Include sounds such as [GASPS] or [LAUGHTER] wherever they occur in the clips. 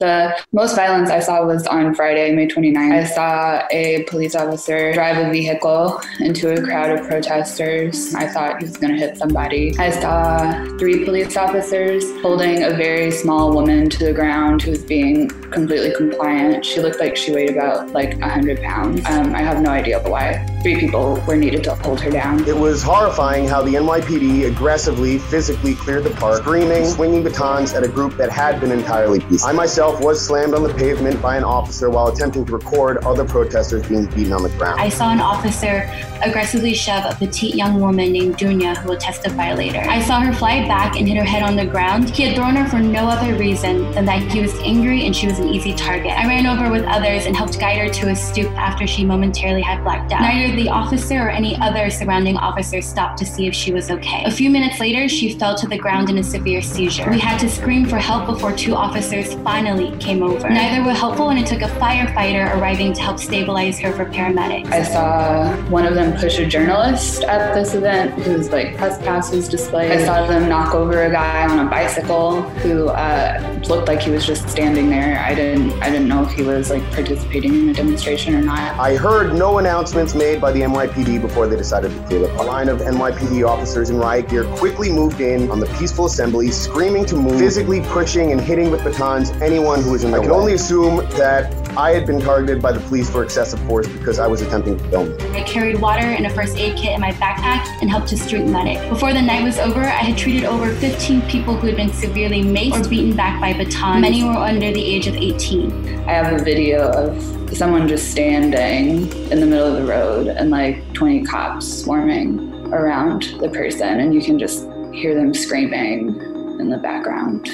The most violence I saw was on Friday, May 29th. I saw a police officer drive a vehicle into a crowd of protesters. I thought he was going to hit somebody. I saw three police officers holding a very small woman to the ground who was being completely compliant. She looked like she weighed about like 100 pounds. Um, I have no idea why. Three people were needed to hold her down. It was horrifying how the NYPD aggressively, physically cleared the park, screaming, swinging batons at a group that had been entirely peaceful. I myself was slammed on the pavement by an officer while attempting to record other protesters being beaten on the ground. I saw an officer aggressively shove a petite young woman named Dunya, who will testify later. I saw her fly back and hit her head on the ground. He had thrown her for no other reason than that he was angry and she was an easy target. I ran over with others and helped guide her to a stoop after she momentarily had blacked out. Neither the officer or any other surrounding officers stopped to see if she was okay. A few minutes later, she fell to the ground in a severe seizure. We had to scream for help before two officers finally came over. Neither were helpful, and it took a firefighter arriving to help stabilize her for paramedics. I saw one of them push a journalist at this event whose like press pass was displayed. I saw them knock over a guy on a bicycle who uh, looked like he was just standing there. I didn't I didn't know if he was like participating in a demonstration or not. I heard no announcements made by the NYPD before they decided to clear the. A line of NYPD officers in riot gear quickly moved in on the peaceful assembly, screaming to move, physically pushing and hitting with batons anyone who was in the I can only assume that I had been targeted by the police for excessive force because I was attempting to film. I carried water and a first aid kit in my backpack and helped a street medic. Before the night was over, I had treated over 15 people who had been severely maced or beaten back by batons. Many were under the age of 18. I have a video of someone just standing in the middle of the road and like 20 cops swarming around the person, and you can just hear them screaming in the background.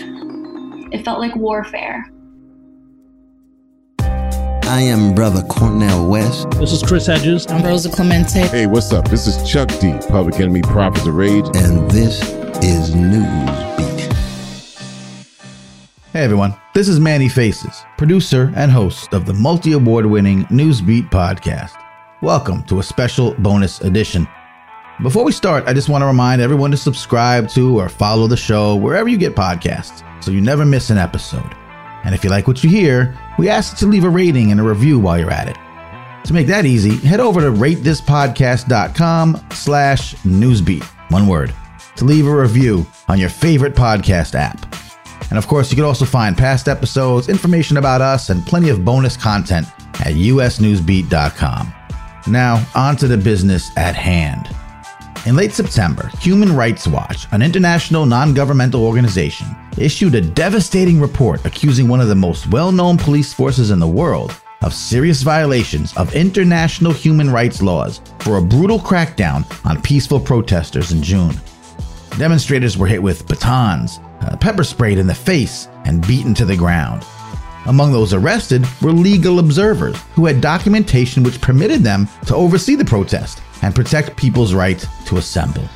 It felt like warfare. I am Brother Cornel West. This is Chris Hedges. I'm Rosa Clemente. Hey, what's up? This is Chuck D, Public Enemy Prophets of Rage. And this is Newsbeat. Hey everyone, this is Manny Faces, producer and host of the multi award winning Newsbeat podcast. Welcome to a special bonus edition. Before we start, I just want to remind everyone to subscribe to or follow the show wherever you get podcasts so you never miss an episode. And if you like what you hear, we ask you leave a rating and a review while you're at it. To make that easy, head over to ratethispodcast.com slash newsbeat, one word, to leave a review on your favorite podcast app. And of course, you can also find past episodes, information about us, and plenty of bonus content at usnewsbeat.com. Now, on to the business at hand. In late September, Human Rights Watch, an international non governmental organization, issued a devastating report accusing one of the most well known police forces in the world of serious violations of international human rights laws for a brutal crackdown on peaceful protesters in June. Demonstrators were hit with batons, uh, pepper sprayed in the face, and beaten to the ground. Among those arrested were legal observers who had documentation which permitted them to oversee the protest and protect people's right to assemble.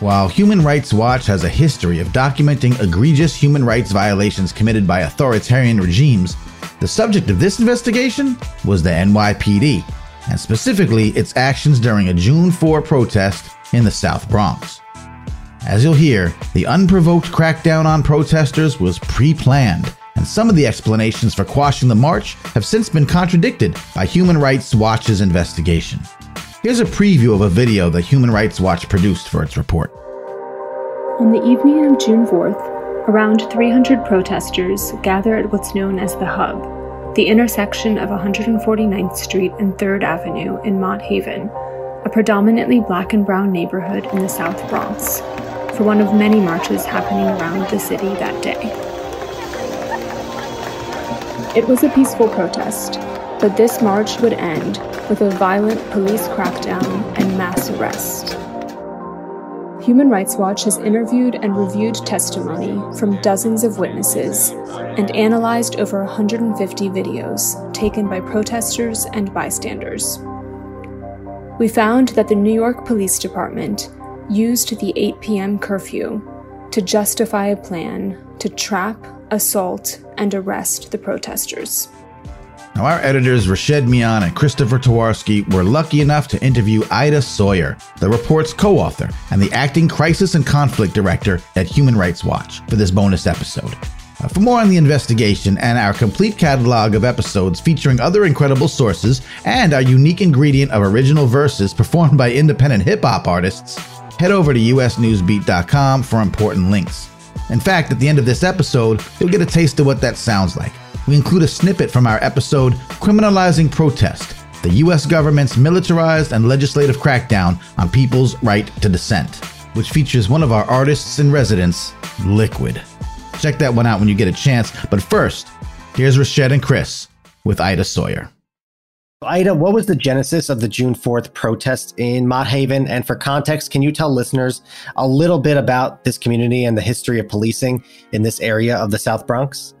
While Human Rights Watch has a history of documenting egregious human rights violations committed by authoritarian regimes, the subject of this investigation was the NYPD, and specifically its actions during a June 4 protest in the South Bronx. As you'll hear, the unprovoked crackdown on protesters was pre planned, and some of the explanations for quashing the march have since been contradicted by Human Rights Watch's investigation. Here's a preview of a video that Human Rights Watch produced for its report. On the evening of June 4th, around 300 protesters gather at what's known as the Hub, the intersection of 149th Street and 3rd Avenue in Mott Haven, a predominantly black and brown neighborhood in the South Bronx, for one of many marches happening around the city that day. It was a peaceful protest, but this march would end with a violent police crackdown and mass arrest. Human Rights Watch has interviewed and reviewed testimony from dozens of witnesses and analyzed over 150 videos taken by protesters and bystanders. We found that the New York Police Department used the 8 p.m. curfew to justify a plan to trap, assault, and arrest the protesters. Now, our editors Rashed Mian and Christopher Twarowski were lucky enough to interview Ida Sawyer, the report's co author and the acting crisis and conflict director at Human Rights Watch, for this bonus episode. Uh, For more on the investigation and our complete catalog of episodes featuring other incredible sources and our unique ingredient of original verses performed by independent hip hop artists, head over to usnewsbeat.com for important links. In fact, at the end of this episode, you'll get a taste of what that sounds like. We include a snippet from our episode Criminalizing Protest the U.S. government's militarized and legislative crackdown on people's right to dissent, which features one of our artists in residence, Liquid. Check that one out when you get a chance. But first, here's Rashed and Chris with Ida Sawyer. Ida, what was the genesis of the June 4th protest in Mott Haven? And for context, can you tell listeners a little bit about this community and the history of policing in this area of the South Bronx?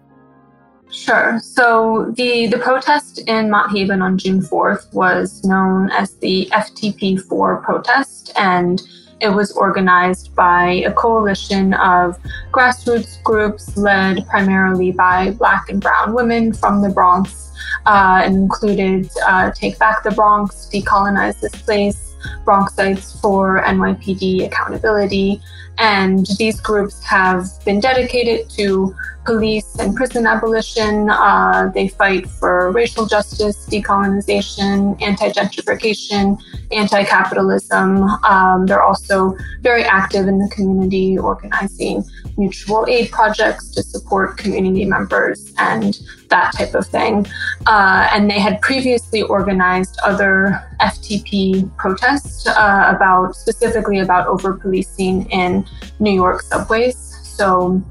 Sure. So the, the protest in Mott Haven on June 4th was known as the FTP4 protest, and it was organized by a coalition of grassroots groups led primarily by Black and Brown women from the Bronx, uh, and included uh, Take Back the Bronx, Decolonize This Place, Bronxites for NYPD Accountability. And these groups have been dedicated to police and prison abolition. Uh, they fight for racial justice, decolonization, anti gentrification, anti capitalism. Um, they're also very active in the community, organizing mutual aid projects to support community members and that type of thing. Uh, and they had previously organized other FTP protests uh, about specifically about over policing in New York subways. So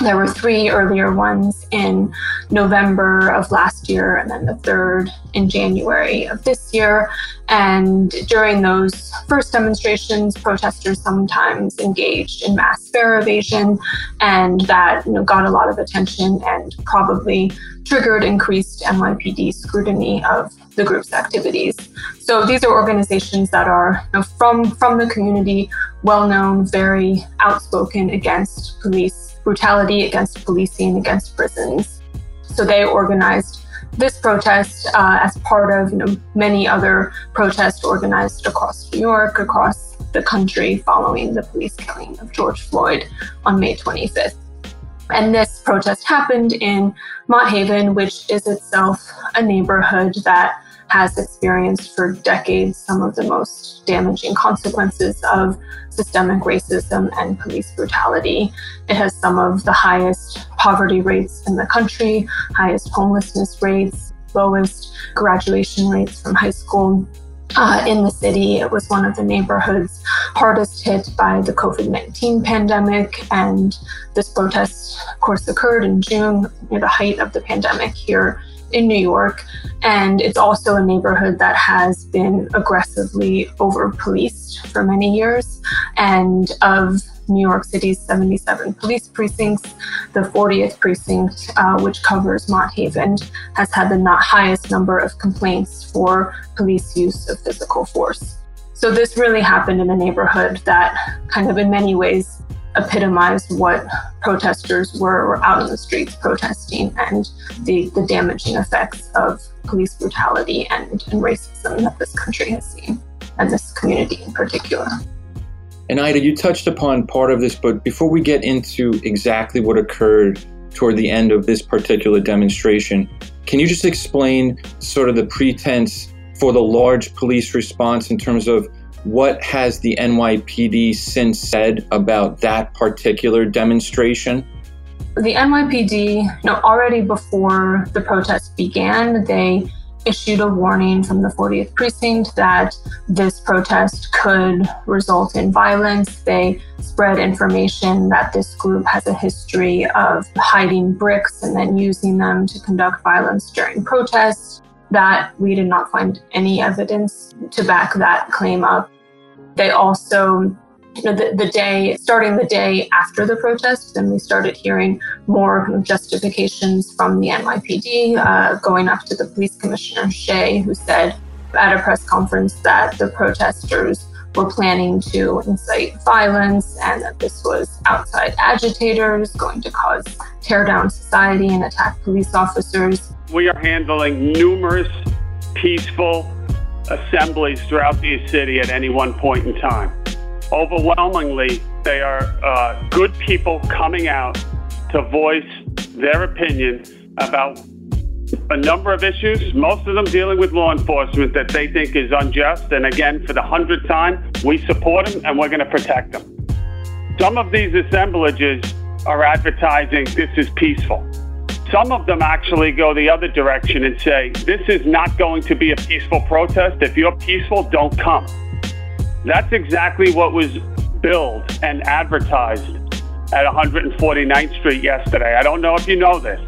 there were three earlier ones in November of last year, and then the third in January of this year. And during those first demonstrations, protesters sometimes engaged in mass fare evasion, and that you know, got a lot of attention and probably triggered increased NYPD scrutiny of the group's activities. So these are organizations that are you know, from from the community, well known, very outspoken against police brutality, against policing, against prisons. So they organized this protest uh, as part of you know, many other protests organized across New York, across the country, following the police killing of George Floyd on May 25th. And this protest happened in Mott Haven, which is itself a neighborhood that has experienced for decades some of the most damaging consequences of systemic racism and police brutality. It has some of the highest poverty rates in the country, highest homelessness rates, lowest graduation rates from high school. Uh, in the city, it was one of the neighborhoods hardest hit by the COVID 19 pandemic. And this protest, of course, occurred in June, near the height of the pandemic here in New York. And it's also a neighborhood that has been aggressively over policed for many years. And of New York City's 77 police precincts, the 40th precinct, uh, which covers Mott Haven, has had the not highest number of complaints for police use of physical force. So this really happened in a neighborhood that kind of in many ways epitomized what protesters were, were out in the streets protesting and the, the damaging effects of police brutality and, and racism that this country has seen, and this community in particular. And Ida, you touched upon part of this, but before we get into exactly what occurred toward the end of this particular demonstration, can you just explain sort of the pretense for the large police response in terms of what has the NYPD since said about that particular demonstration? The NYPD, you know, already before the protest began, they issued a warning from the 40th precinct that this protest could result in violence. They spread information that this group has a history of hiding bricks and then using them to conduct violence during protests. That we did not find any evidence to back that claim up. They also you know, the, the day, starting the day after the protest, then we started hearing more justifications from the NYPD, uh, going up to the police commissioner, Shea, who said at a press conference that the protesters were planning to incite violence and that this was outside agitators going to cause tear down society and attack police officers. We are handling numerous peaceful assemblies throughout the city at any one point in time. Overwhelmingly, they are uh, good people coming out to voice their opinion about a number of issues, most of them dealing with law enforcement that they think is unjust. And again, for the hundredth time, we support them and we're going to protect them. Some of these assemblages are advertising this is peaceful. Some of them actually go the other direction and say, this is not going to be a peaceful protest. If you're peaceful, don't come. That's exactly what was billed and advertised at 149th Street yesterday. I don't know if you know this.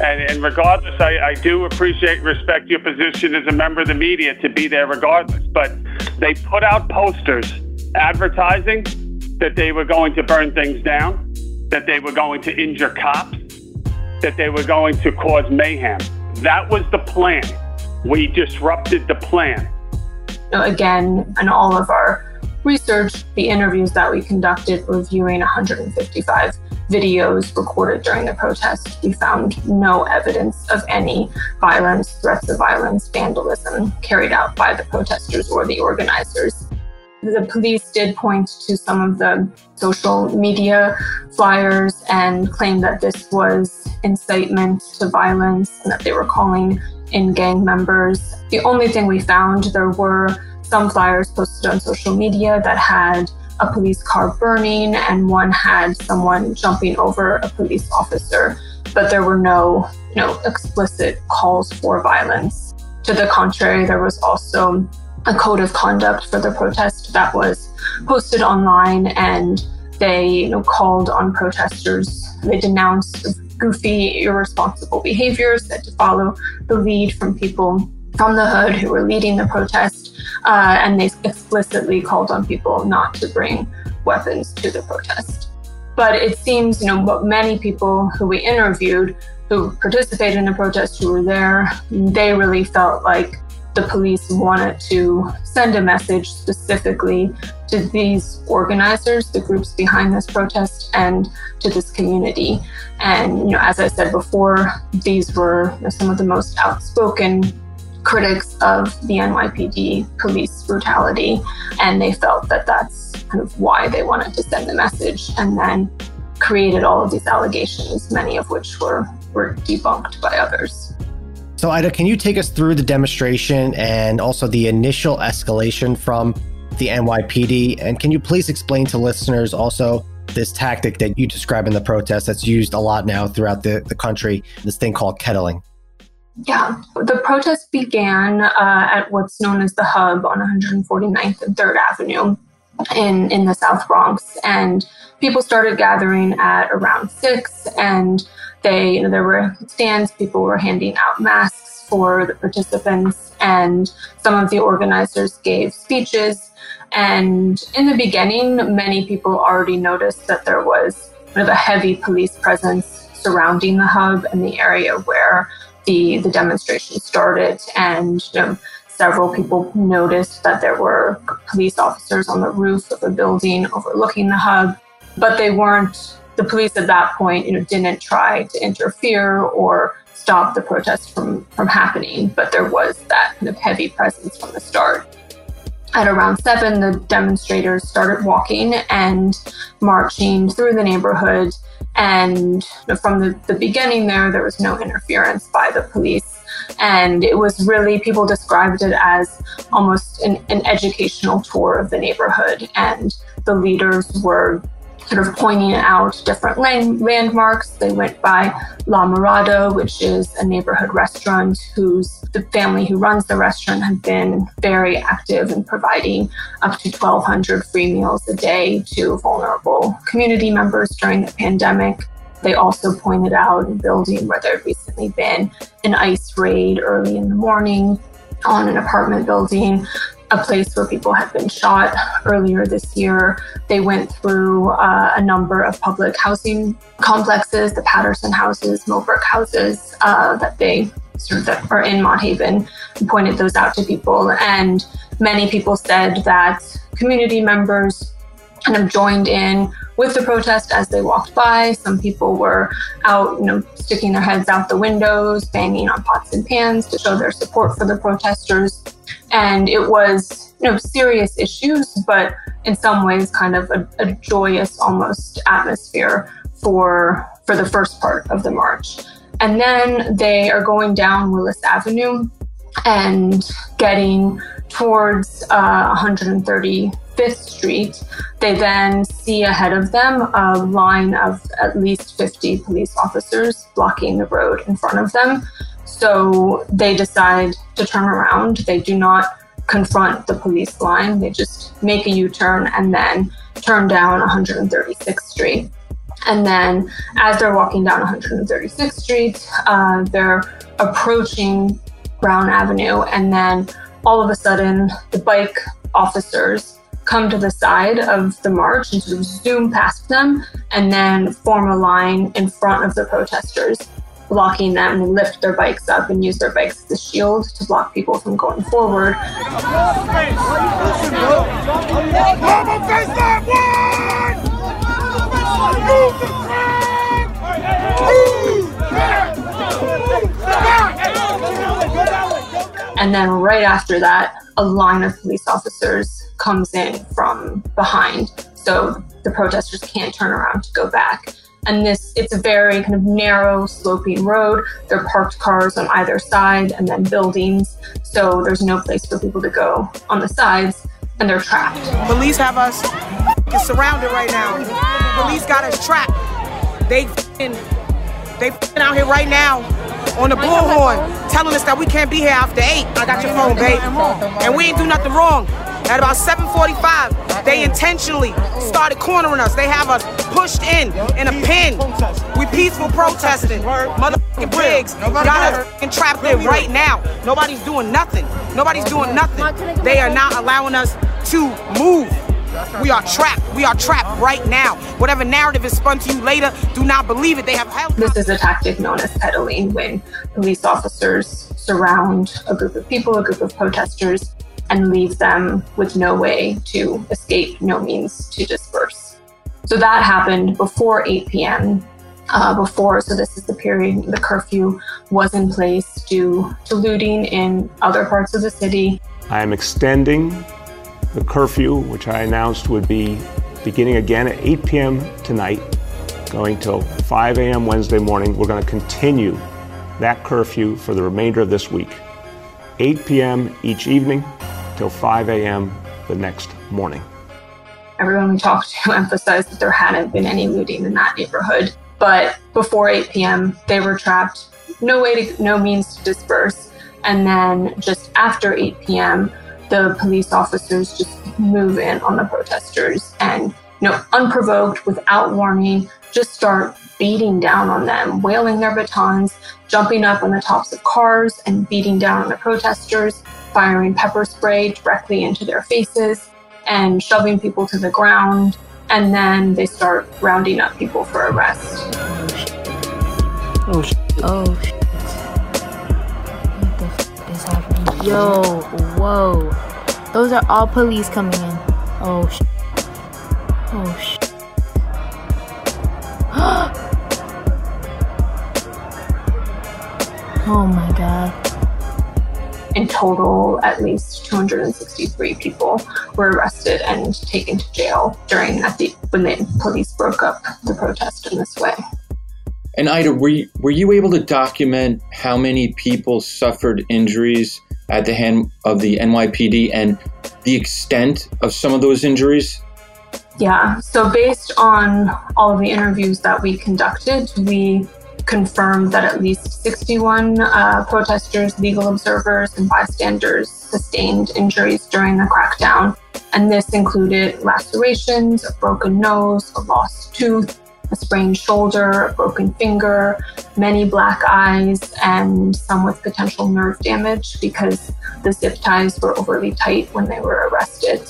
And, and regardless, I, I do appreciate respect your position as a member of the media to be there regardless. But they put out posters advertising that they were going to burn things down, that they were going to injure cops, that they were going to cause mayhem. That was the plan. We disrupted the plan. Again, in all of our research, the interviews that we conducted reviewing 155 videos recorded during the protest, we found no evidence of any violence, threats of violence, vandalism carried out by the protesters or the organizers. The police did point to some of the social media flyers and claim that this was incitement to violence and that they were calling in gang members. The only thing we found, there were some flyers posted on social media that had a police car burning and one had someone jumping over a police officer, but there were no, know, explicit calls for violence. To the contrary, there was also a code of conduct for the protest that was posted online and they you know, called on protesters. They denounced goofy, irresponsible behaviors, said to follow the lead from people from the hood who were leading the protest, uh, and they explicitly called on people not to bring weapons to the protest. But it seems, you know, what many people who we interviewed who participated in the protest who were there, they really felt like the police wanted to send a message specifically to these organizers, the groups behind this protest, and to this community. And you know, as I said before, these were you know, some of the most outspoken critics of the NYPD police brutality, and they felt that that's kind of why they wanted to send the message, and then created all of these allegations, many of which were were debunked by others. So, Ida, can you take us through the demonstration and also the initial escalation from the NYPD? And can you please explain to listeners also this tactic that you describe in the protest that's used a lot now throughout the, the country, this thing called kettling? Yeah, the protest began uh, at what's known as the Hub on 149th and 3rd Avenue in, in the South Bronx. And people started gathering at around 6 and they, you know, there were stands, people were handing out masks for the participants, and some of the organizers gave speeches. And in the beginning, many people already noticed that there was kind of a heavy police presence surrounding the hub and the area where the, the demonstration started. And you know, several people noticed that there were police officers on the roof of a building overlooking the hub, but they weren't the police at that point, you know, didn't try to interfere or stop the protest from, from happening, but there was that kind of heavy presence from the start. At around seven, the demonstrators started walking and marching through the neighborhood. And from the, the beginning, there, there was no interference by the police. And it was really, people described it as almost an, an educational tour of the neighborhood. And the leaders were sort of pointing out different land- landmarks. They went by La Morada, which is a neighborhood restaurant whose the family who runs the restaurant have been very active in providing up to 1,200 free meals a day to vulnerable community members during the pandemic. They also pointed out a building where there had recently been an ICE raid early in the morning on an apartment building a place where people had been shot earlier this year. They went through uh, a number of public housing complexes, the Patterson houses, Millbrook houses uh, that they sort of that are in Mott Haven, and pointed those out to people. And many people said that community members kind of joined in with the protest as they walked by. Some people were out, you know, sticking their heads out the windows, banging on pots and pans to show their support for the protesters. And it was, you know, serious issues, but in some ways kind of a, a joyous almost atmosphere for for the first part of the march. And then they are going down Willis Avenue and getting towards uh, 135th Street. They then see ahead of them a line of at least 50 police officers blocking the road in front of them. So they decide to turn around. They do not confront the police line, they just make a U turn and then turn down 136th Street. And then as they're walking down 136th Street, uh, they're approaching Brown Avenue. And then all of a sudden, the bike officers come to the side of the march and sort of zoom past them and then form a line in front of the protesters, blocking them and lift their bikes up and use their bikes as a shield to block people from going forward. And then right after that, a line of police officers comes in from behind. So the protesters can't turn around to go back. And this, it's a very kind of narrow, sloping road. There are parked cars on either side and then buildings. So there's no place for people to go on the sides and they're trapped. Police have us surrounded right now. Oh, Police got us trapped. They they out here right now on the bullhorn telling us that we can't be here after 8. I got your phone, babe. And we ain't do nothing wrong. At about 7:45, they intentionally started cornering us. They have us pushed in in a pin. We peaceful protesting. Motherfucking Briggs got us trapped there right now. Nobody's doing nothing. Nobody's doing nothing. They are not allowing us to move. We are trapped. We are trapped right now. Whatever narrative is spun to you later, do not believe it. They have held. This is a tactic known as kettling when police officers surround a group of people, a group of protesters, and leave them with no way to escape, no means to disperse. So that happened before 8 p.m. Uh, before, so this is the period the curfew was in place due to looting in other parts of the city. I am extending the curfew, which I announced would be beginning again at 8 p.m. tonight, going till 5 a.m. Wednesday morning. We're going to continue that curfew for the remainder of this week. 8 p.m. each evening till 5 a.m. the next morning. Everyone we talked to [LAUGHS] emphasized that there hadn't been any looting in that neighborhood. But before 8 p.m., they were trapped, no way to, no means to disperse. And then just after 8 p.m., the police officers just move in on the protesters and, you know, unprovoked, without warning, just start beating down on them, wailing their batons, jumping up on the tops of cars and beating down on the protesters, firing pepper spray directly into their faces, and shoving people to the ground. And then they start rounding up people for arrest. Oh, shit. Oh, Yo, whoa. Those are all police coming in. Oh, sh. Oh, sh. [GASPS] oh my god. In total, at least 263 people were arrested and taken to jail during at the when the police broke up the protest in this way. And Ida, were you, were you able to document how many people suffered injuries at the hand of the NYPD and the extent of some of those injuries? Yeah, so based on all of the interviews that we conducted, we confirmed that at least 61 uh, protesters, legal observers, and bystanders sustained injuries during the crackdown. And this included lacerations, a broken nose, a lost tooth, a sprained shoulder, a broken finger, many black eyes, and some with potential nerve damage because the zip ties were overly tight when they were arrested.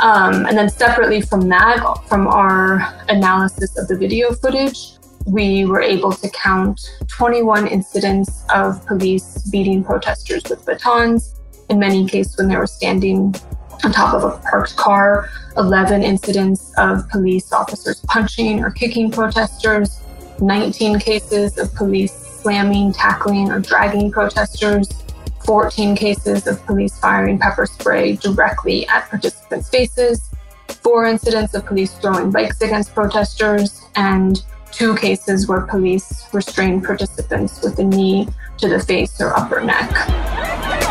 Um, and then, separately from that, from our analysis of the video footage, we were able to count 21 incidents of police beating protesters with batons, in many cases when they were standing on top of a parked car, 11 incidents of police officers punching or kicking protesters, 19 cases of police slamming, tackling, or dragging protesters, 14 cases of police firing pepper spray directly at participants' faces, four incidents of police throwing bikes against protesters, and two cases where police restrained participants with a knee to the face or upper neck.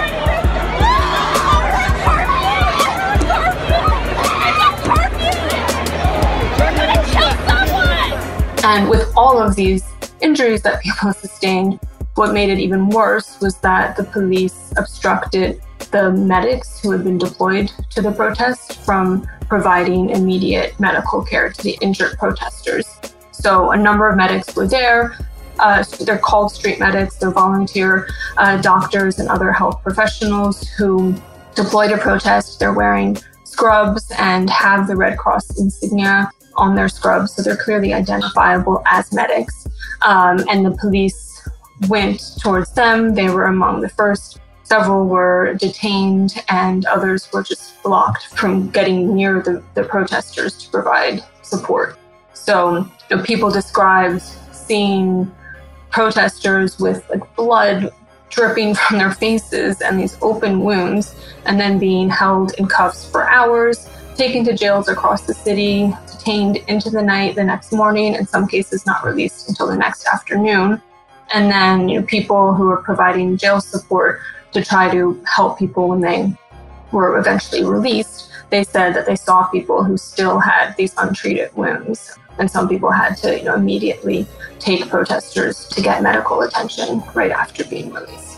And with all of these injuries that people [LAUGHS] sustained, what made it even worse was that the police obstructed the medics who had been deployed to the protest from providing immediate medical care to the injured protesters. So a number of medics were there. Uh, they're called street medics, they're volunteer uh, doctors and other health professionals who deploy to protest. They're wearing scrubs and have the Red Cross insignia on their scrubs, so they're clearly identifiable as medics. Um, and the police went towards them. They were among the first. Several were detained, and others were just blocked from getting near the, the protesters to provide support. So, you know, people described seeing protesters with like blood dripping from their faces and these open wounds, and then being held in cuffs for hours, taken to jails across the city, detained into the night the next morning, in some cases not released until the next afternoon. And then you know, people who were providing jail support to try to help people when they were eventually released, they said that they saw people who still had these untreated wounds. And some people had to you know, immediately take protesters to get medical attention right after being released.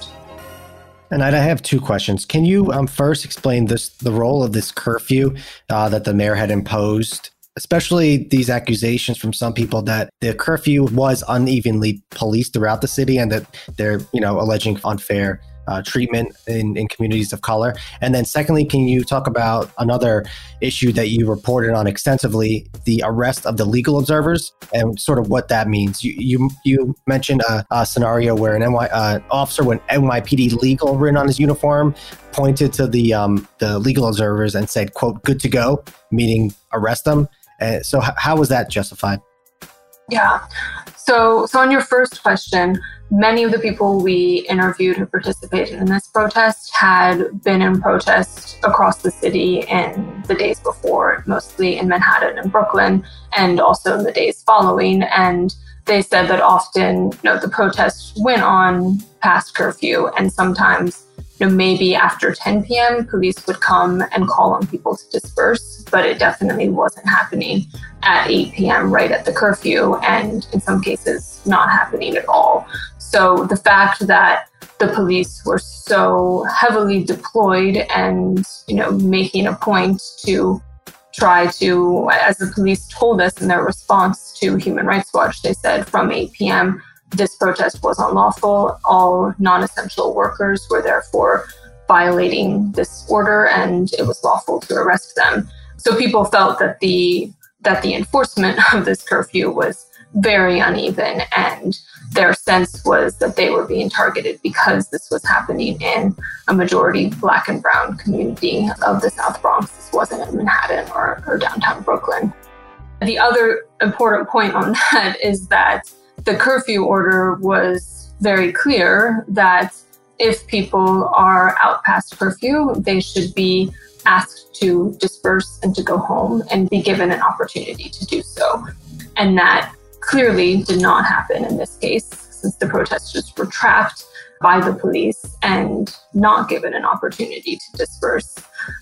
And I have two questions. Can you um, first explain this the role of this curfew uh, that the mayor had imposed especially these accusations from some people that the curfew was unevenly policed throughout the city and that they're, you know, alleging unfair uh, treatment in, in communities of color. And then, secondly, can you talk about another issue that you reported on extensively the arrest of the legal observers and sort of what that means? You, you, you mentioned a, a scenario where an NY, uh, officer with NYPD legal written on his uniform pointed to the, um, the legal observers and said, quote, good to go, meaning arrest them. Uh, so, h- how was that justified? Yeah. So, so on your first question, many of the people we interviewed who participated in this protest had been in protest across the city in the days before, mostly in Manhattan and Brooklyn, and also in the days following. And they said that often, you know, the protests went on past curfew, and sometimes you know, maybe after 10 p.m., police would come and call on people to disperse, but it definitely wasn't happening at 8 p.m., right at the curfew, and in some cases, not happening at all. So the fact that the police were so heavily deployed and, you know, making a point to try to, as the police told us in their response to Human Rights Watch, they said from 8 p.m., this protest was unlawful. All non essential workers were therefore violating this order and it was lawful to arrest them. So people felt that the that the enforcement [LAUGHS] of this curfew was very uneven and their sense was that they were being targeted because this was happening in a majority black and brown community of the South Bronx. This wasn't in Manhattan or, or downtown Brooklyn. The other important point on [LAUGHS] that is that the curfew order was very clear that if people are out past curfew, they should be asked to disperse and to go home and be given an opportunity to do so. And that clearly did not happen in this case, since the protesters were trapped by the police and not given an opportunity to disperse.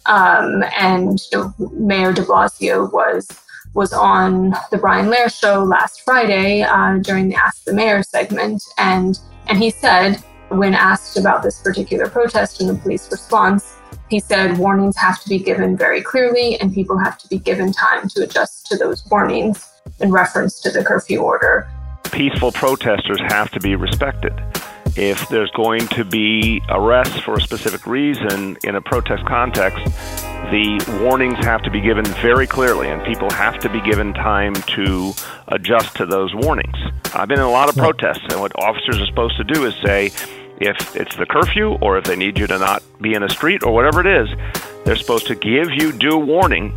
Um, and you know, Mayor de Blasio was was on the Brian Lehrer show last Friday uh, during the Ask the Mayor segment, and and he said when asked about this particular protest and the police response, he said warnings have to be given very clearly, and people have to be given time to adjust to those warnings in reference to the curfew order. Peaceful protesters have to be respected. If there's going to be arrests for a specific reason in a protest context, the warnings have to be given very clearly, and people have to be given time to adjust to those warnings. I've been in a lot of protests, and what officers are supposed to do is say, if it's the curfew or if they need you to not be in a street or whatever it is, they're supposed to give you due warning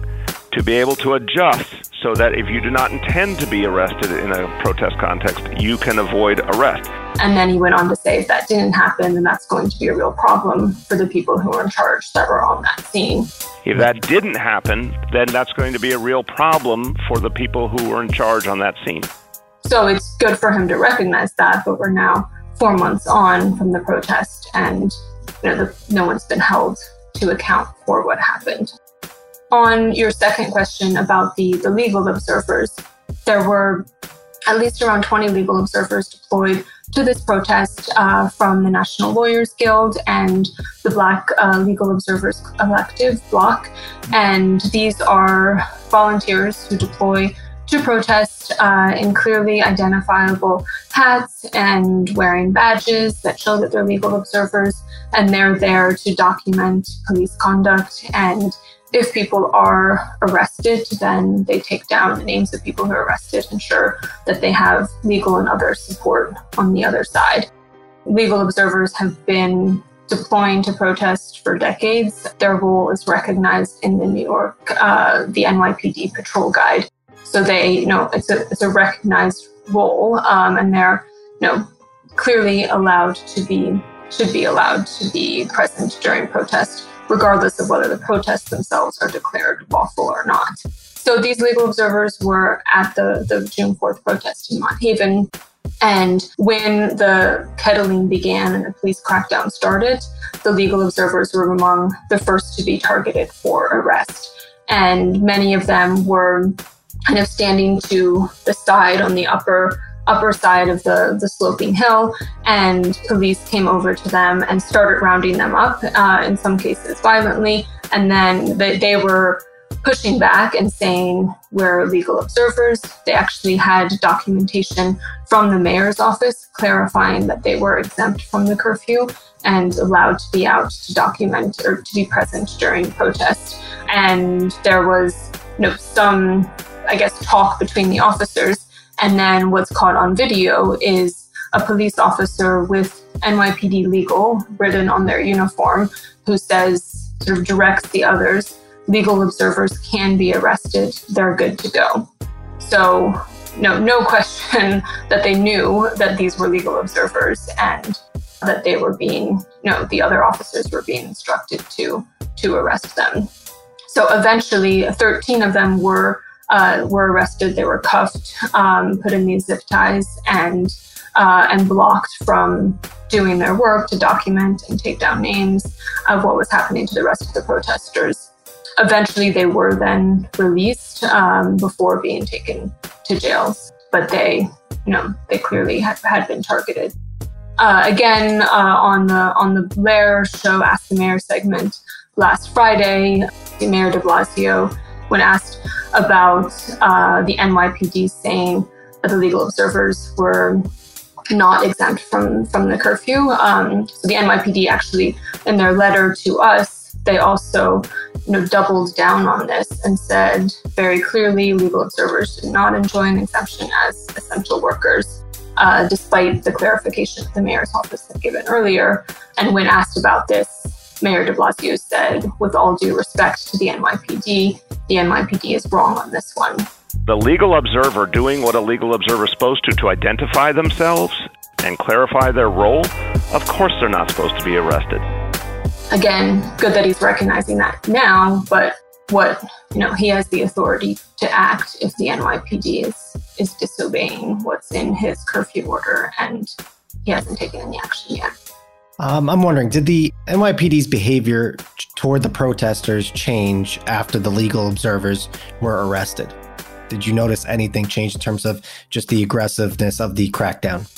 to be able to adjust so that if you do not intend to be arrested in a protest context, you can avoid arrest. And then he went on to say if that didn't happen, then that's going to be a real problem for the people who are in charge that were on that scene. If that didn't happen, then that's going to be a real problem for the people who were in charge on that scene. So it's good for him to recognize that, but we're now four months on from the protest, and you know, the, no one's been held to account for what happened. On your second question about the, the legal observers, there were at least around 20 legal observers deployed to this protest uh, from the National Lawyers Guild and the Black uh, Legal Observers Collective bloc. And these are volunteers who deploy to protest uh, in clearly identifiable hats and wearing badges that show that they're legal observers. And they're there to document police conduct and if people are arrested, then they take down the names of people who are arrested, and ensure that they have legal and other support on the other side. Legal observers have been deploying to protest for decades. Their role is recognized in the New York, uh, the NYPD patrol guide. So they, you know, it's a, it's a recognized role, um, and they're, you know, clearly allowed to be, should be allowed to be present during protest regardless of whether the protests themselves are declared lawful or not. So these legal observers were at the, the June 4th protest in Mott Haven. And when the kettling began and the police crackdown started, the legal observers were among the first to be targeted for arrest. And many of them were kind of standing to the side on the upper upper side of the, the sloping hill, and police came over to them and started rounding them up, uh, in some cases violently. And then they, they were pushing back and saying we're legal observers. They actually had documentation from the mayor's office clarifying that they were exempt from the curfew and allowed to be out to document or to be present during protest. And there was you know, some, I guess, talk between the officers and then what's caught on video is a police officer with NYPD legal written on their uniform who says, sort of directs the others, legal observers can be arrested, they're good to go. So, no, no [LAUGHS] question that they knew that these were legal observers and that they were being, you know, the other officers were being instructed to to arrest them. So eventually, 13 of them were uh, were arrested. They were cuffed, um, put in these zip ties, and uh, and blocked from doing their work to document and take down names of what was happening to the rest of the protesters. Eventually, they were then released um, before being taken to jails, but they, you know, they clearly had, had been targeted. Uh, again, uh, on the on the Lehrer show, Ask the Mayor segment last Friday, Mayor De Blasio when asked about uh, the NYPD saying that the legal observers were not exempt from from the curfew. Um, so the NYPD actually, in their letter to us, they also you know doubled down on this and said very clearly legal observers do not enjoy an exemption as essential workers. Uh, despite the clarification that the mayor's office had given earlier. And when asked about this, Mayor de Blasio said, with all due respect to the NYPD, the NYPD is wrong on this one. The legal observer doing what a legal observer is supposed to to identify themselves and clarify their role, of course they're not supposed to be arrested. Again, good that he's recognizing that now, but what you know, he has the authority to act if the NYPD is is disobeying what's in his curfew order and he hasn't taken any action yet. Um, I'm wondering, did the NYPD's behavior toward the protesters change after the legal observers were arrested? Did you notice anything change in terms of just the aggressiveness of the crackdown?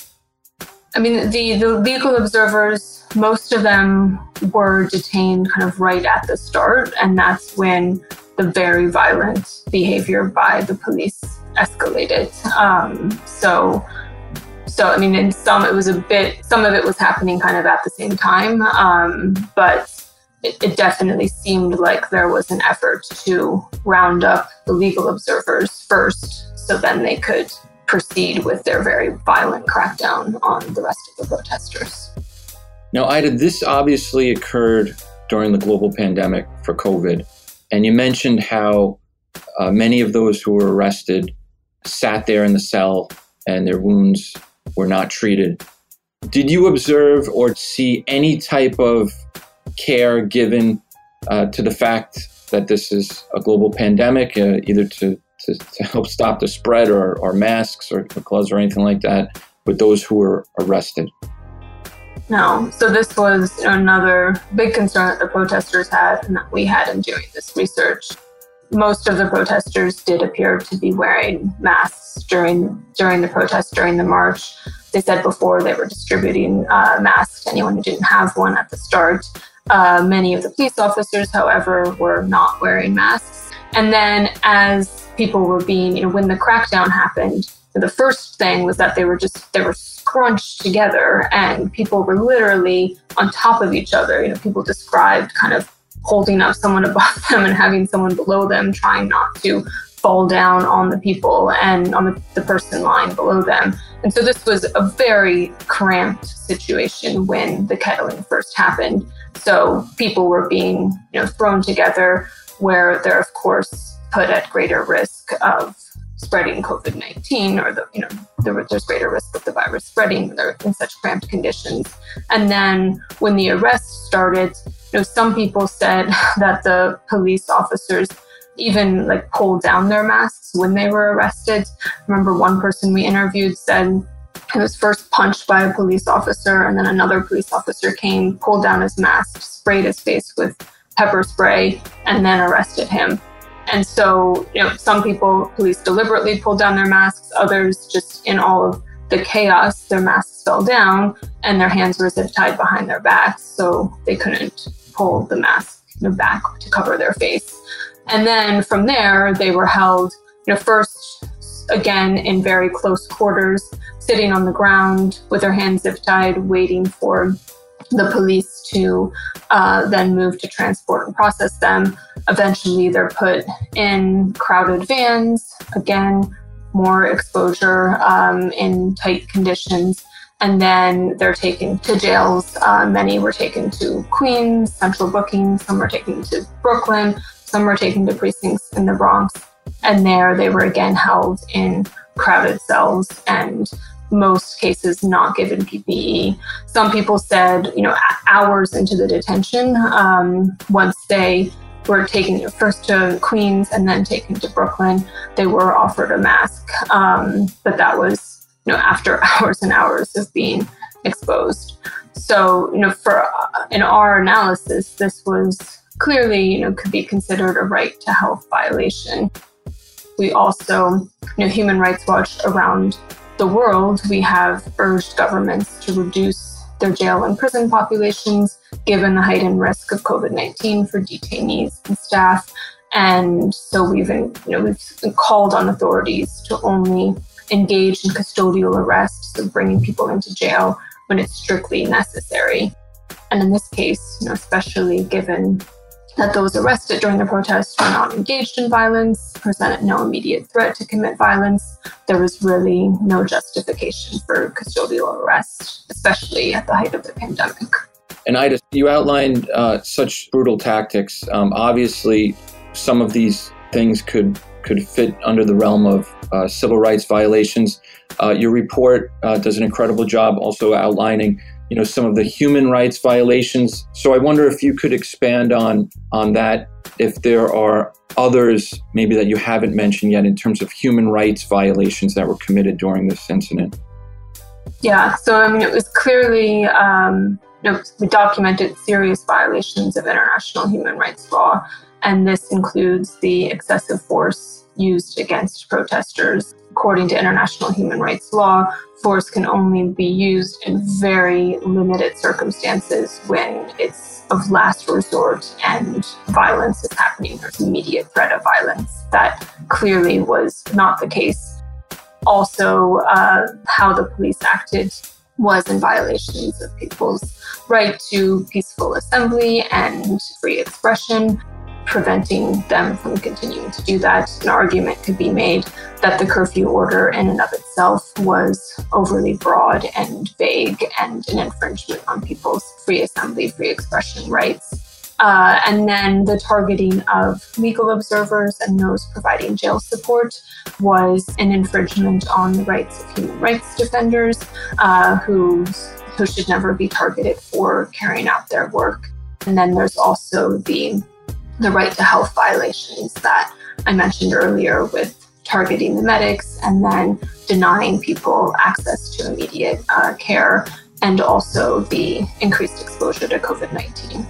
I mean, the, the legal observers, most of them were detained kind of right at the start, and that's when the very violent behavior by the police escalated. Um, so so, I mean, in some, it was a bit, some of it was happening kind of at the same time. Um, but it, it, definitely seemed like there was an effort to round up the legal observers first so then they could proceed with their very violent crackdown on the rest of the protesters. Now, Ida, this obviously occurred during the global pandemic for COVID. And you mentioned how uh, many of those who were arrested sat there in the cell and their wounds were not treated. Did you observe or see any type of care given uh, to the fact that this is a global pandemic, uh, either to to, to help stop the spread or, or masks or, or gloves or anything like that with those who were arrested? No. So this was another big concern that the protesters had and that we had in doing this research. Most of the protesters did appear to be wearing masks during during the protest during the march. They said before they were distributing uh, masks to anyone who didn't have one at the start. Uh, many of the police officers, however, were not wearing masks. And then as people were being, you know, when the crackdown happened, the first thing was that they were just they were scrunched together and people were literally on top of each other. You know, people described kind of holding up someone above [LAUGHS] them and having someone below them, trying not to fall down on the people and on the, the person lying below them. And so this was a very cramped situation when the kettling first happened. So people were being, you know, thrown together where they're of course put at greater risk of spreading COVID 19 or the, you know, the, there's greater risk of the virus spreading they're in such cramped conditions. And then when the arrest started, you know, some people said [LAUGHS] that the police officers even like pulled down their masks when they were arrested. I remember one person we interviewed said he was first punched by a police officer, and then another police officer came, pulled down his mask, sprayed his face with pepper spray, and then arrested him. And so, you know, some people, police deliberately pulled down their masks, others just in all of the chaos, their masks fell down and their hands were zip tied behind their backs, so they couldn't pull the mask you know, back to cover their face. And then from there, they were held, you know, first again in very close quarters, sitting on the ground with their hands zip tied, waiting for the police to uh, then move to transport and process them. Eventually, they're put in crowded vans, again, more exposure um, in tight conditions. And then they're taken to jails. Uh, many were taken to Queens, central booking, some were taken to Brooklyn, some were taken to precincts in the Bronx. And there they were again held in crowded cells and most cases not given PPE. Some people said, you know, hours into the detention, um, once they were taken first to Queens and then taken to Brooklyn, they were offered a mask. Um, but that was, you know, after [LAUGHS] hours and hours of being exposed. So, you know, for uh, in our analysis, this was clearly, you know, could be considered a right to health violation. We also, you know, Human Rights Watch around the world, we have urged governments to reduce their jail and prison populations given the heightened risk of COVID 19 for detainees and staff. And so we've, you know, we've called on authorities to only engage in custodial arrests, so bringing people into jail when it's strictly necessary. And in this case, you know, especially given that those arrested during the protests were not engaged in violence, presented no immediate threat to commit violence. There was really no justification for custodial arrest, especially at the height of the pandemic. And Ida, you outlined uh, such brutal tactics. Um, obviously, some of these things could could fit under the realm of uh, civil rights violations. Uh, your report uh, does an incredible job also outlining you know some of the human rights violations. So i wonder if you could expand on on that if there are others maybe that you haven't mentioned yet in terms of human rights violations that were committed during this incident. Yeah so i mean it was clearly um, you know, documented serious violations of international human rights law and this includes the excessive force used against protesters according to international human rights law, force can only be used in very limited circumstances when it's of last resort and violence is happening. There's immediate threat of violence. That clearly was not the case. Also, uh, how the police acted was in violations of people's right to peaceful assembly and free expression preventing them from continuing to do that. An argument could be made that the curfew order in and of itself was overly broad and vague and an infringement on people's free assembly, free expression rights. Uh, and then the targeting of legal observers and those providing jail support was an infringement on the rights of human rights defenders uh, who, who should never be targeted for carrying out their work. And then there's also the the right to health violations that I mentioned earlier with targeting the medics and then denying people access to immediate uh, care and also the increased exposure to COVID 19.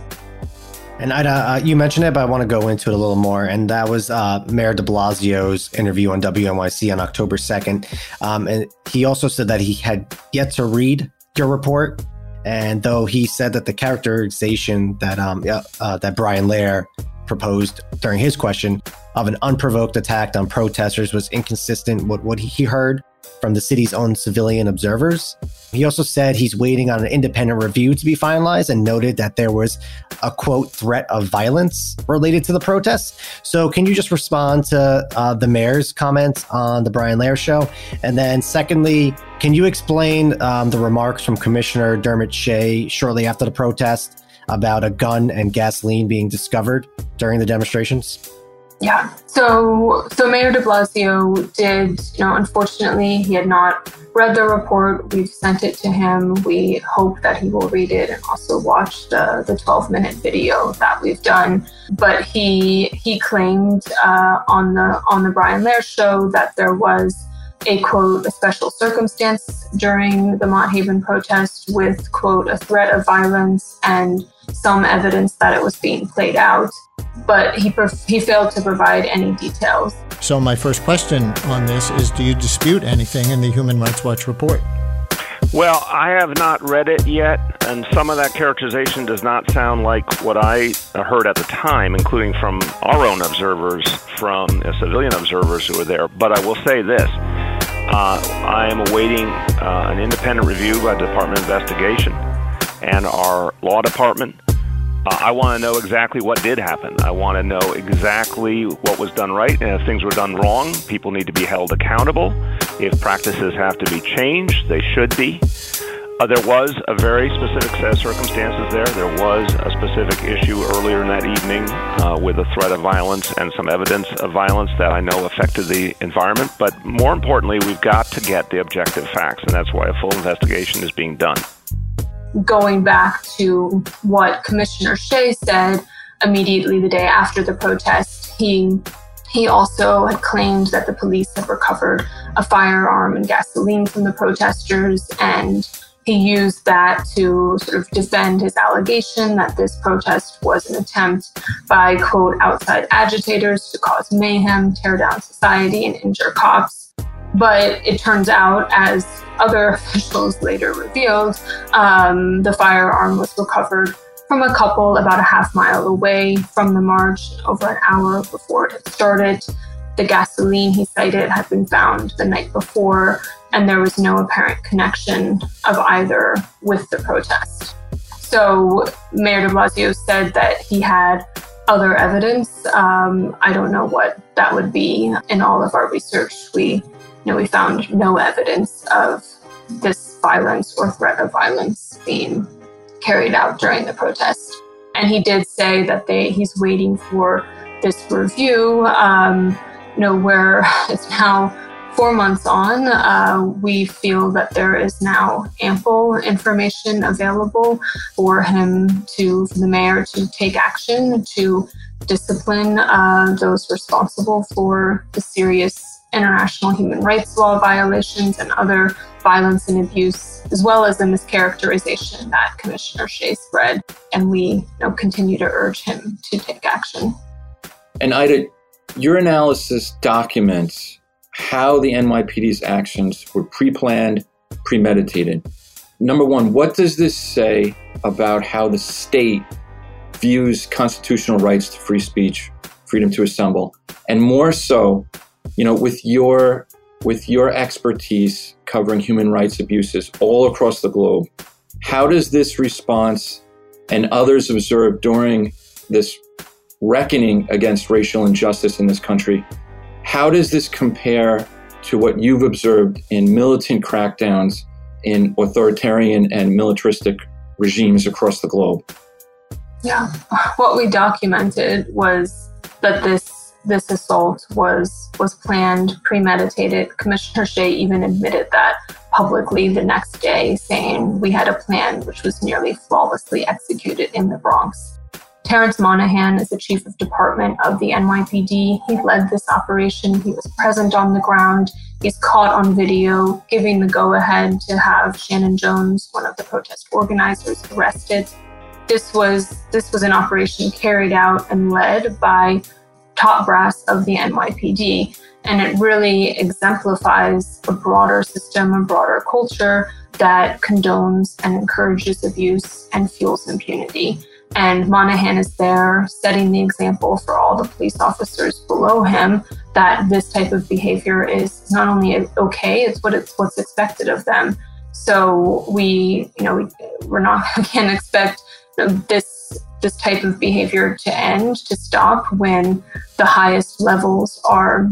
And Ida, uh, you mentioned it, but I want to go into it a little more. And that was uh, Mayor de Blasio's interview on WNYC on October 2nd. Um, and he also said that he had yet to read your report. And though he said that the characterization that um, uh, that Brian Lehrer proposed during his question of an unprovoked attack on protesters was inconsistent with what he heard from the city's own civilian observers. He also said he's waiting on an independent review to be finalized and noted that there was a quote threat of violence related to the protests. So, can you just respond to uh, the mayor's comments on the Brian Lehrer show? And then, secondly, can you explain um, the remarks from Commissioner Dermot Shea shortly after the protest about a gun and gasoline being discovered during the demonstrations? Yeah. So so Mayor de Blasio did, you know, unfortunately he had not read the report. We've sent it to him. We hope that he will read it and also watch the, the 12 minute video that we've done. But he he claimed uh, on the on the Brian Lehrer show that there was a quote a special circumstance during the Mott Haven protest with quote a threat of violence and some evidence that it was being played out but he, he failed to provide any details. So, my first question on this is Do you dispute anything in the Human Rights Watch report? Well, I have not read it yet, and some of that characterization does not sound like what I heard at the time, including from our own observers, from uh, civilian observers who were there. But I will say this uh, I am awaiting uh, an independent review by the Department of Investigation and our law department uh, I want to know exactly what did happen. I want to know exactly what was done right. And if things were done wrong, people need to be held accountable. If practices have to be changed, they should be. Uh, there was a very specific set of circumstances there. There was a specific issue earlier in that evening uh, with a threat of violence and some evidence of violence that I know affected the environment. But more importantly, we've got to get the objective facts, and that's why a full investigation is being done going back to what Commissioner Shea said immediately the day after the protest, he he also had claimed that the police had recovered a firearm and gasoline from the protesters, and he used that to sort of defend his allegation that this protest was an attempt by, quote, outside agitators to cause mayhem, tear down society, and injure cops. But it turns out, as other [LAUGHS] officials later revealed, um, the firearm was recovered from a couple about a half mile away from the march over an hour before it had started. The gasoline he cited had been found the night before, and there was no apparent connection of either with the protest. So Mayor de Blasio said that he had other evidence. Um, I don't know what that would be. In all of our research, we you know, we found no evidence of this violence or threat of violence being carried out during the protest. And he did say that they he's waiting for this review. Um, you know, where [LAUGHS] it's now four months on, uh, we feel that there is now ample information available for him to, for the mayor to take action to discipline uh, those responsible for the serious international human rights law violations and other violence and abuse, as well as the mischaracterization that Commissioner Shea spread. And we you know, continue to urge him to take action. And Ida, your analysis documents how the NYPD's actions were pre planned, premeditated. Number one, what does this say about how the state views constitutional rights to free speech, freedom to assemble? And more so, you know, with your with your expertise covering human rights abuses all across the globe, how does this response and others observed during this reckoning against racial injustice in this country, how does this compare to what you've observed in militant crackdowns in authoritarian and militaristic regimes across the globe? Yeah, what we documented was that this this assault was was planned, premeditated. Commissioner Shea even admitted that publicly the next day, saying we had a plan which was nearly flawlessly executed in the Bronx. Terrence Monahan is the chief of department of the NYPD. He led this operation. He was present on the ground. He's caught on video, giving the go ahead to have Shannon Jones, one of the protest organizers, arrested. This was this was an operation carried out and led by top brass of the NYPD. And it really exemplifies a broader system, a broader culture that condones and encourages abuse and fuels impunity. And Monahan is there setting the example for all the police officers below him that this type of behavior is not only okay, it's what it's what's expected of them. So we, you know, we, we're not [LAUGHS] we can't expect this this type of behavior to end, to stop when the highest levels are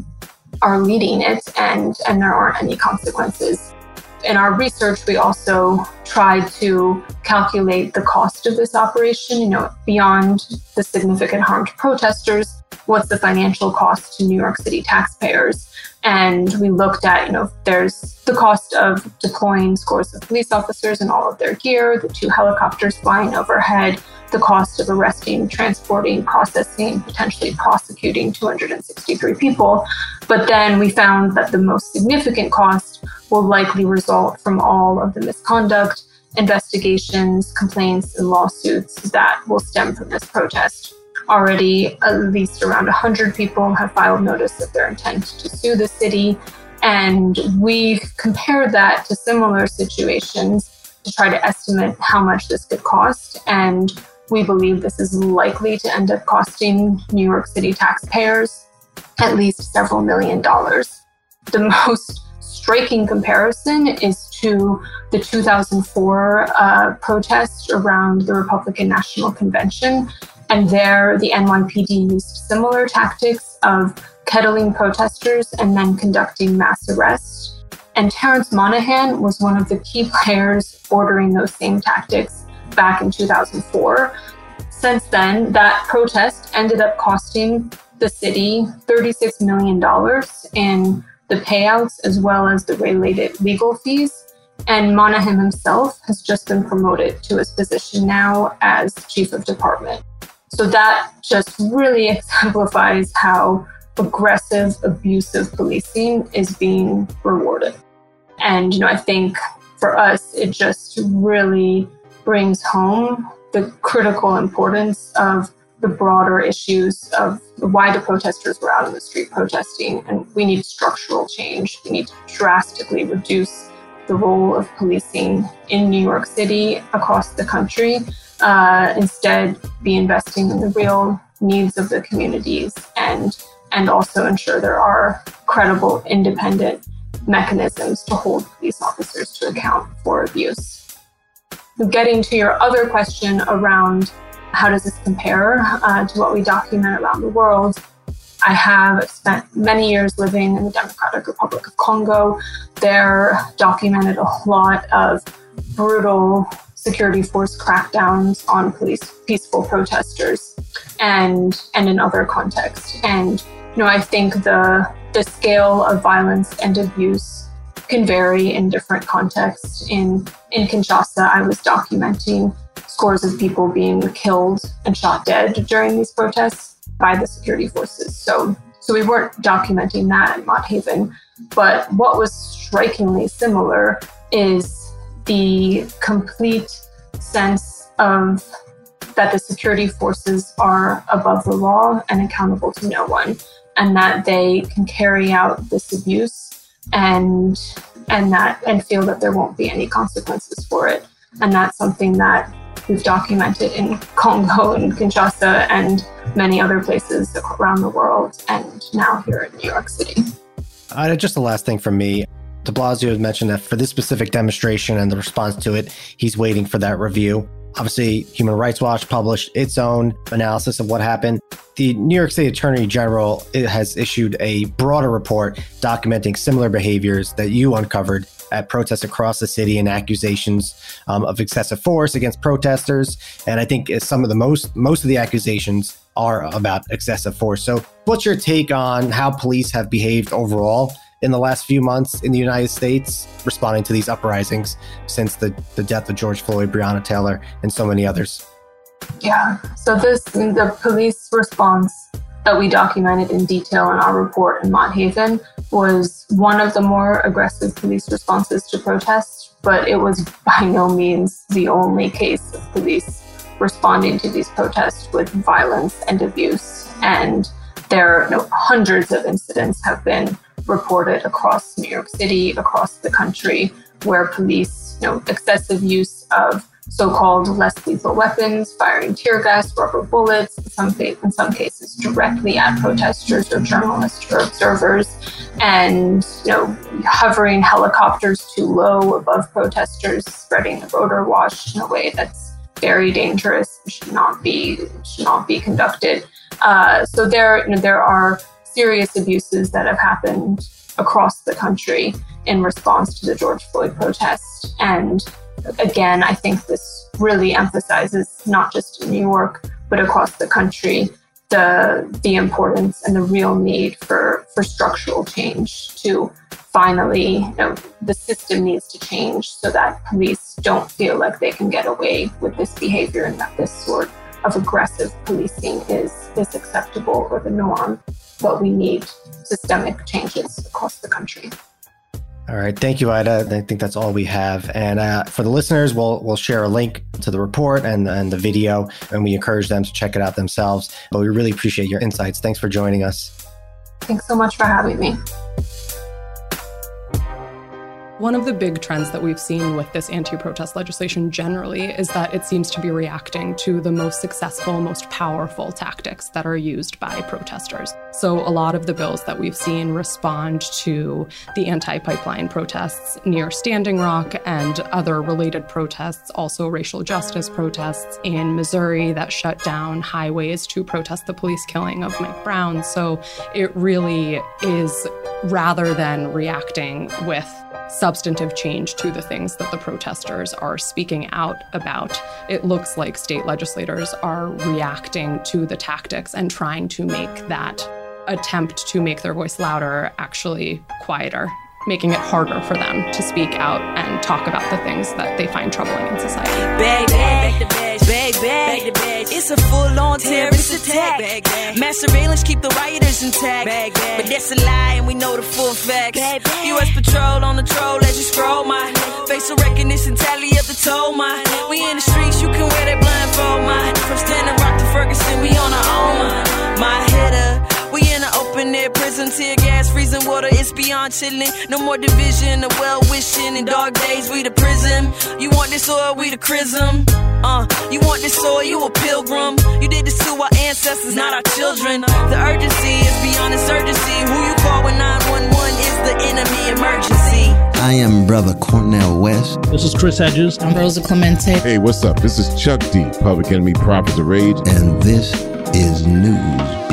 are leading it and and there aren't any consequences. In our research, we also tried to calculate the cost of this operation, you know, beyond the significant harm to protesters, what's the financial cost to New York City taxpayers? And we looked at, you know, there's the cost of deploying scores of police officers and all of their gear, the two helicopters flying overhead, the cost of arresting, transporting, processing, potentially prosecuting 263 people. But then we found that the most significant cost will likely result from all of the misconduct, investigations, complaints, and lawsuits that will stem from this protest. Already, at least around 100 people have filed notice of their intent to sue the city. And we've compared that to similar situations to try to estimate how much this could cost. And we believe this is likely to end up costing New York City taxpayers at least several million dollars. The most striking comparison is to the 2004 uh, protest around the Republican National Convention. And there, the NYPD used similar tactics of kettling protesters and then conducting mass arrests. And Terrence Monahan was one of the key [LAUGHS] players ordering those same tactics back in 2004. Since then, that protest ended up costing the city $36 million in the payouts as well as the related legal fees. And Monahan himself has just been promoted to his position now as chief of department. So that just really [LAUGHS] exemplifies how aggressive, abusive policing is being rewarded. And, you know, I think for us, it just really brings home the critical importance of the broader issues of why the protesters were out in the street protesting. And we need structural change. We need to drastically reduce the role of policing in New York City across the country. Uh, instead, be investing in the real needs of the communities and and also ensure there are credible, independent mechanisms to hold police officers to account for abuse. Getting to your other question around how does this compare uh, to what we document around the world, I have spent many years living in the Democratic Republic of Congo. There, documented a lot of brutal security force crackdowns on police peaceful protesters and and in other contexts. And you know, I think the the scale of violence and abuse can vary in different contexts. In in Kinshasa, I was documenting scores of people being killed and shot dead during these protests by the security forces. So so we weren't documenting that in Mott Haven. But what was strikingly similar is the complete sense of that the security forces are above the law and accountable to no one, and that they can carry out this abuse and and that and feel that there won't be any consequences for it. And that's something that we've documented in Congo and Kinshasa and many other places around the world, and now here in New York City. Uh, just the last thing from me. De Blasio has mentioned that for this specific demonstration and the response to it, he's waiting for that review. Obviously, Human Rights Watch published its own analysis of what happened. The New York State Attorney General has issued a broader report documenting similar behaviors that you uncovered at protests across the city and accusations um, of excessive force against protesters. And I think some of the most most of the accusations are about excessive force. So, what's your take on how police have behaved overall in the last few months in the United States, responding to these uprisings since the, the death of George Floyd, Breonna Taylor, and so many others? Yeah. So this the police response that we documented in detail in our report in Mott Haven was one of the more aggressive police responses to protests, but it was by no means the only case of police responding to these protests with violence and abuse. And there are hundreds of incidents have been reported across New York City, across the country, where police, you know, excessive use of so-called less lethal weapons, firing tear gas, rubber bullets, in some, in some cases directly at protesters or journalists or observers, and you know hovering helicopters too low above protesters, spreading the rotor wash in a way that's very dangerous and should not be should not be conducted. Uh, so there you know, there are serious abuses that have happened across the country in response to the George Floyd protest and again, I think this really emphasizes not just in New York, but across the country, the the importance and the real need for for structural change to finally, you know, the system needs to change so that police don't feel like they can get away with this behavior and that this sort of aggressive policing is is acceptable or the norm. But we need systemic changes across the country. All right, thank you, Ida. I think that's all we have. And uh, for the listeners, we'll we'll share a link to the report and and the video, and we encourage them to check it out themselves. But we really appreciate your insights. Thanks for joining us. Thanks so much for having me. One of the big trends that we've seen with this anti protest legislation generally is that it seems to be reacting to the most successful, most powerful tactics that are used by protesters. So, a lot of the bills that we've seen respond to the anti pipeline protests near Standing Rock and other related protests, also racial justice protests in Missouri that shut down highways to protest the police killing of Mike Brown. So, it really is rather than reacting with substantive change to the things that the protesters are speaking out about. It looks like state legislators are reacting to the tactics and trying to make that attempt to make their voice louder actually quieter making it harder for them to speak out and talk about the things that they find troubling in society. Bag, bag, bag, bag, bag. It's a full-on terrorist attack. Mass surveillance keep the rioters intact. But that's a lie and we know the full facts. U.S. patrol on the troll as you scroll my facial recognition tally up the toll my. We in the streets, you can wear that blindfold my. From Standing Rock to Ferguson, we on our own my. My head up. We in an open air prison, tear gas, freezing water, it's beyond chilling. No more division, the well wishing. In dark days, we the prism. You want this or we the chrism? Uh, you want this or you a pilgrim? You did this to our ancestors, not our children. The urgency is beyond insurgency. Who you call when 911 is the enemy emergency? I am Brother Cornel West. This is Chris Hedges. I'm Rosa Clemente. Hey, what's up? This is Chuck D, Public Enemy Prophets of Rage. And this is News